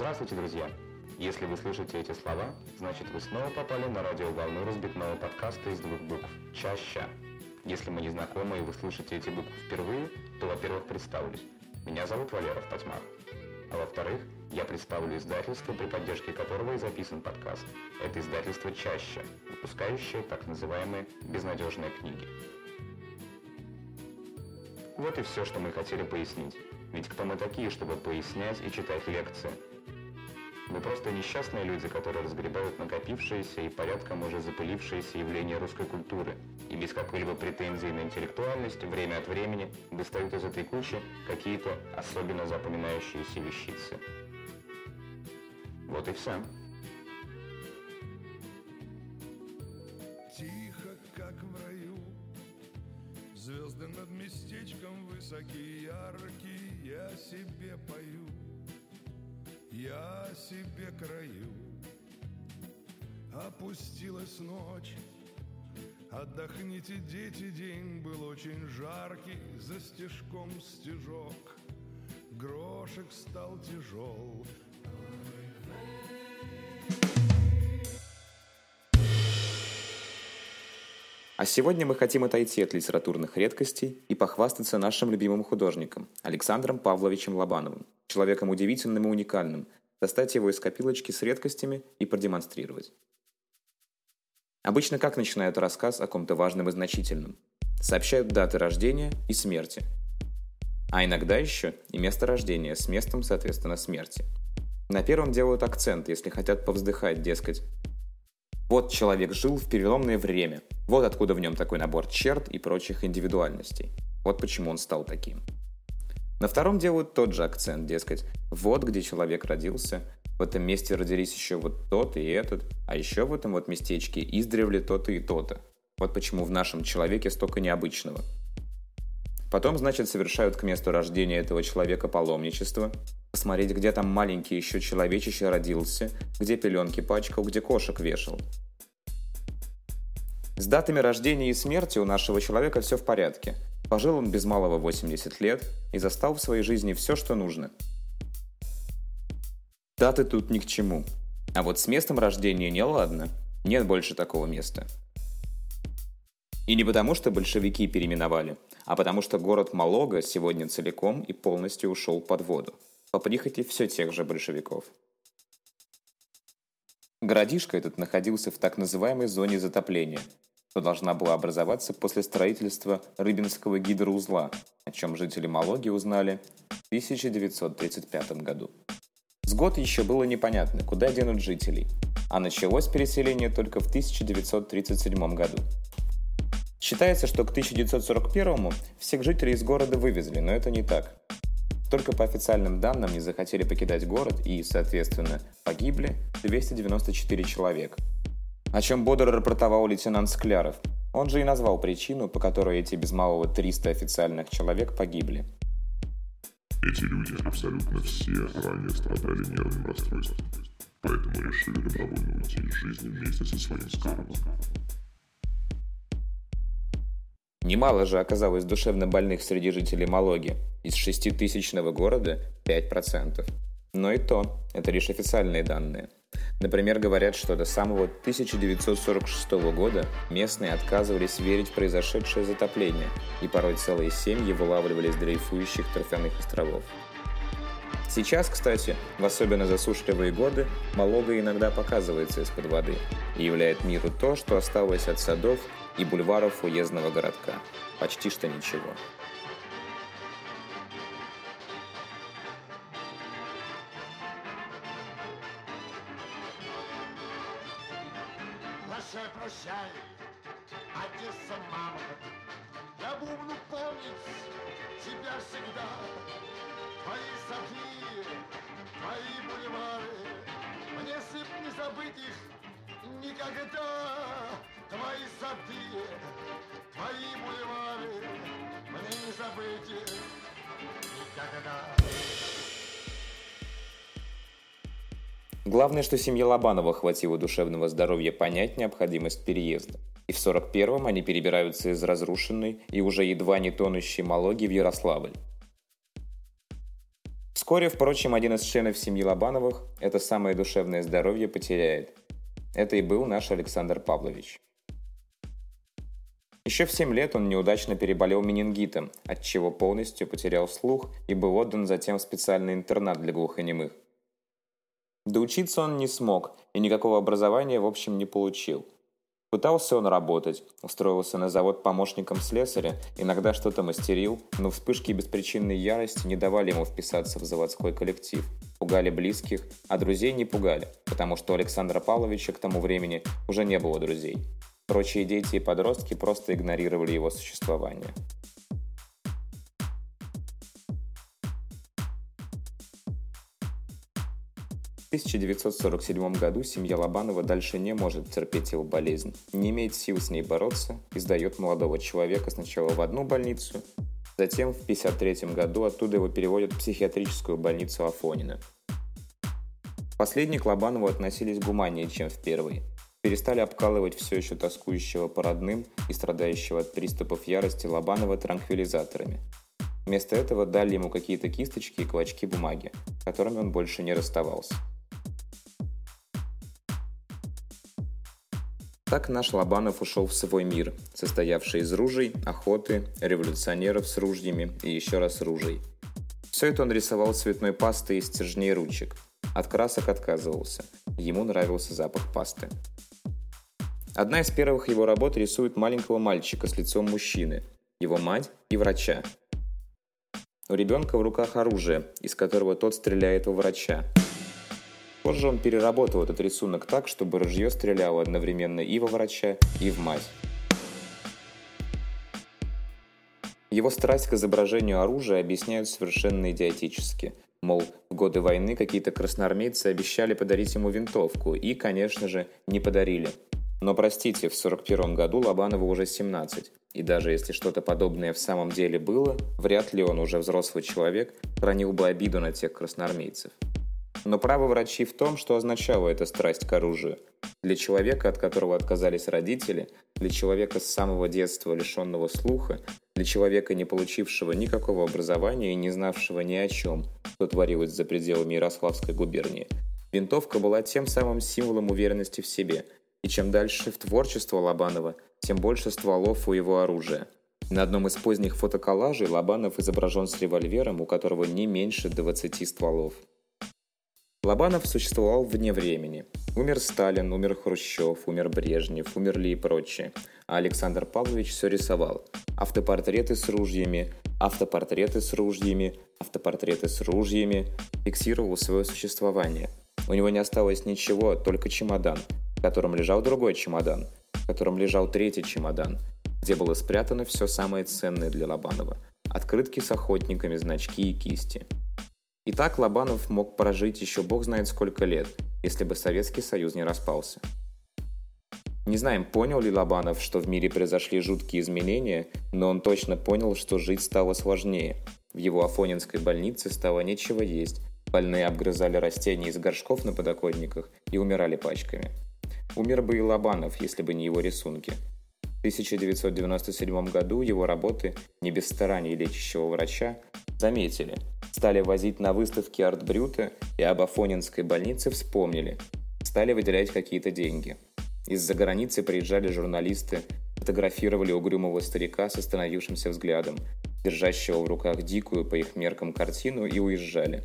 Здравствуйте, друзья! Если вы слышите эти слова, значит вы снова попали на радиоволну разбитного подкаста из двух букв «Чаща». Если мы не знакомы и вы слышите эти буквы впервые, то, во-первых, представлюсь. Меня зовут Валера Втатьмах. А во-вторых, я представлю издательство, при поддержке которого и записан подкаст. Это издательство «Чаще», выпускающее так называемые «безнадежные книги». Вот и все, что мы хотели пояснить. Ведь кто мы такие, чтобы пояснять и читать лекции? Мы просто несчастные люди, которые разгребают накопившиеся и порядком уже запылившиеся явления русской культуры и без какой-либо претензии на интеллектуальность время от времени достают из этой кучи какие-то особенно запоминающиеся вещицы. Вот и все. Тихо, как в раю, звезды над местечком высокие, яркие, я себе пою, я себе краю. Опустилась ночь, отдохните, дети, день был очень жаркий, за стежком стежок, грошек стал тяжел. А сегодня мы хотим отойти от литературных редкостей и похвастаться нашим любимым художником Александром Павловичем Лобановым, человеком удивительным и уникальным, достать его из копилочки с редкостями и продемонстрировать. Обычно как начинают рассказ о ком-то важном и значительном? Сообщают даты рождения и смерти. А иногда еще и место рождения с местом, соответственно, смерти. На первом делают акцент, если хотят повздыхать, дескать, вот человек жил в переломное время. Вот откуда в нем такой набор черт и прочих индивидуальностей. Вот почему он стал таким. На втором делают тот же акцент, дескать, вот где человек родился, в этом месте родились еще вот тот и этот, а еще в этом вот местечке издревле то-то и то-то. Вот почему в нашем человеке столько необычного. Потом, значит, совершают к месту рождения этого человека паломничество, посмотреть, где там маленький еще человечище родился, где пеленки пачкал, где кошек вешал. С датами рождения и смерти у нашего человека все в порядке. Пожил он без малого 80 лет и застал в своей жизни все, что нужно. Даты тут ни к чему. А вот с местом рождения не ладно. Нет больше такого места. И не потому, что большевики переименовали, а потому что город Малога сегодня целиком и полностью ушел под воду. По прихоти все тех же большевиков. Городишко этот находился в так называемой зоне затопления, что должна была образоваться после строительства Рыбинского гидроузла, о чем жители Малоги узнали в 1935 году. С год еще было непонятно, куда денут жителей, а началось переселение только в 1937 году – Считается, что к 1941 всех жителей из города вывезли, но это не так. Только по официальным данным не захотели покидать город и, соответственно, погибли 294 человека. О чем бодро рапортовал лейтенант Скляров. Он же и назвал причину, по которой эти без малого 300 официальных человек погибли. Эти люди абсолютно все ранее страдали нервным расстройством, поэтому решили добровольно уйти из жизни вместе со своим скарбом. Немало же оказалось душевно больных среди жителей Малоги. Из шеститысячного города 5%. Но и то, это лишь официальные данные. Например, говорят, что до самого 1946 года местные отказывались верить в произошедшее затопление, и порой целые семьи вылавливали с дрейфующих торфяных островов. Сейчас, кстати, в особенно засушливые годы, Малога иногда показывается из-под воды и являет миру то, что осталось от садов и бульваров уездного городка. Почти что ничего. Прощай, прощай, Одесса, мама. Я бубну помнить тебя всегда. Твои сады, твои бульвары, Мне сыпь не забыть их никогда. Твои сады, твои бульвары, Мне не забыть никогда. Главное, что семье Лобанова хватило душевного здоровья понять необходимость переезда. И в 41-м они перебираются из разрушенной и уже едва не тонущей Малоги в Ярославль. Вскоре, впрочем, один из членов семьи Лобановых это самое душевное здоровье потеряет. Это и был наш Александр Павлович. Еще в 7 лет он неудачно переболел менингитом, от чего полностью потерял слух и был отдан затем в специальный интернат для глухонемых. Доучиться он не смог и никакого образования в общем не получил. Пытался он работать, устроился на завод помощником слесаря, иногда что-то мастерил, но вспышки беспричинной ярости не давали ему вписаться в заводской коллектив. Пугали близких, а друзей не пугали, потому что у Александра Павловича к тому времени уже не было друзей. Прочие дети и подростки просто игнорировали его существование. 1947 году семья Лобанова дальше не может терпеть его болезнь, не имеет сил с ней бороться и сдает молодого человека сначала в одну больницу, затем в 1953 году оттуда его переводят в психиатрическую больницу Афонина. Последние к Лобанову относились гуманнее, чем в первый – перестали обкалывать все еще тоскующего по родным и страдающего от приступов ярости Лобанова транквилизаторами. Вместо этого дали ему какие-то кисточки и клочки бумаги, которыми он больше не расставался. Так наш Лобанов ушел в свой мир, состоявший из ружей, охоты, революционеров с ружьями и еще раз ружей. Все это он рисовал цветной пастой из стержней ручек. От красок отказывался. Ему нравился запах пасты. Одна из первых его работ рисует маленького мальчика с лицом мужчины, его мать и врача. У ребенка в руках оружие, из которого тот стреляет во врача. Позже он переработал этот рисунок так, чтобы ружье стреляло одновременно и во врача, и в мать. Его страсть к изображению оружия объясняют совершенно идиотически. Мол, в годы войны какие-то красноармейцы обещали подарить ему винтовку и, конечно же, не подарили – но простите, в 41 году Лобанову уже 17, и даже если что-то подобное в самом деле было, вряд ли он уже взрослый человек хранил бы обиду на тех красноармейцев. Но право врачи в том, что означала эта страсть к оружию. Для человека, от которого отказались родители, для человека с самого детства лишенного слуха, для человека, не получившего никакого образования и не знавшего ни о чем, что творилось за пределами Ярославской губернии, винтовка была тем самым символом уверенности в себе – и чем дальше в творчество Лобанова, тем больше стволов у его оружия. На одном из поздних фотоколлажей Лобанов изображен с револьвером, у которого не меньше 20 стволов. Лобанов существовал вне времени. Умер Сталин, умер Хрущев, умер Брежнев, умерли и прочие. А Александр Павлович все рисовал. Автопортреты с ружьями, автопортреты с ружьями, автопортреты с ружьями. Фиксировал свое существование. У него не осталось ничего, только чемодан, в котором лежал другой чемодан, в котором лежал третий чемодан, где было спрятано все самое ценное для Лобанова – открытки с охотниками, значки и кисти. И так Лобанов мог прожить еще бог знает сколько лет, если бы Советский Союз не распался. Не знаем, понял ли Лобанов, что в мире произошли жуткие изменения, но он точно понял, что жить стало сложнее. В его Афонинской больнице стало нечего есть, больные обгрызали растения из горшков на подоконниках и умирали пачками – Умер бы и Лобанов, если бы не его рисунки. В 1997 году его работы, не без стараний лечащего врача, заметили, стали возить на выставки Артбрюта и об Афонинской больнице вспомнили, стали выделять какие-то деньги. Из-за границы приезжали журналисты, фотографировали угрюмого старика с остановившимся взглядом, держащего в руках дикую по их меркам картину и уезжали.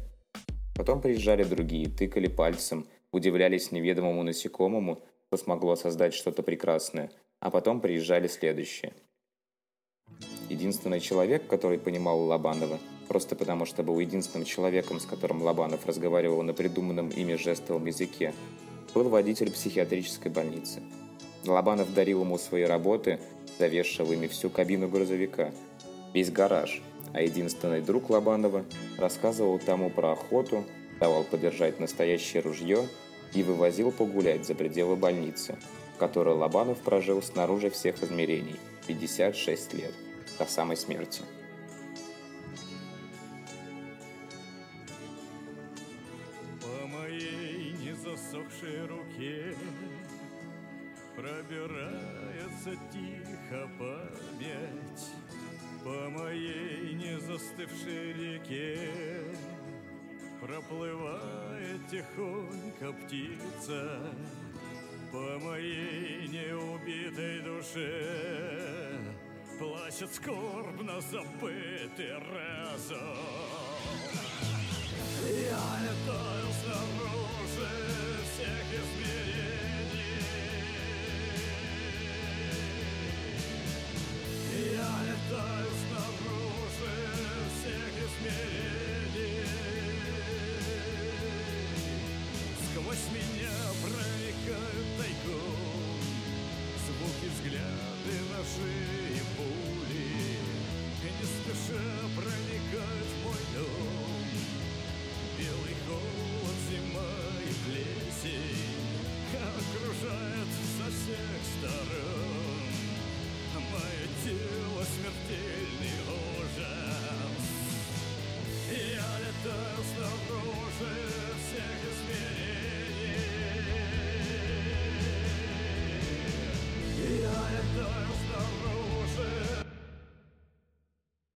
Потом приезжали другие, тыкали пальцем, удивлялись неведомому насекомому, что смогло создать что-то прекрасное, а потом приезжали следующие. Единственный человек, который понимал Лобанова, просто потому что был единственным человеком, с которым Лобанов разговаривал на придуманном ими жестовом языке, был водитель психиатрической больницы. Лобанов дарил ему свои работы, завешивал ими всю кабину грузовика, весь гараж, а единственный друг Лобанова рассказывал тому про охоту, давал подержать настоящее ружье и вывозил погулять за пределы больницы, в которой Лобанов прожил снаружи всех измерений 56 лет, до самой смерти. По моей незасохшей руке Пробирается тихо память По моей незастывшей реке Проплывает тихонько птица По моей неубитой душе плачет скорбно забытый разум. Я летаю снаружи всех измерений. Я летаю снаружи всех измерений.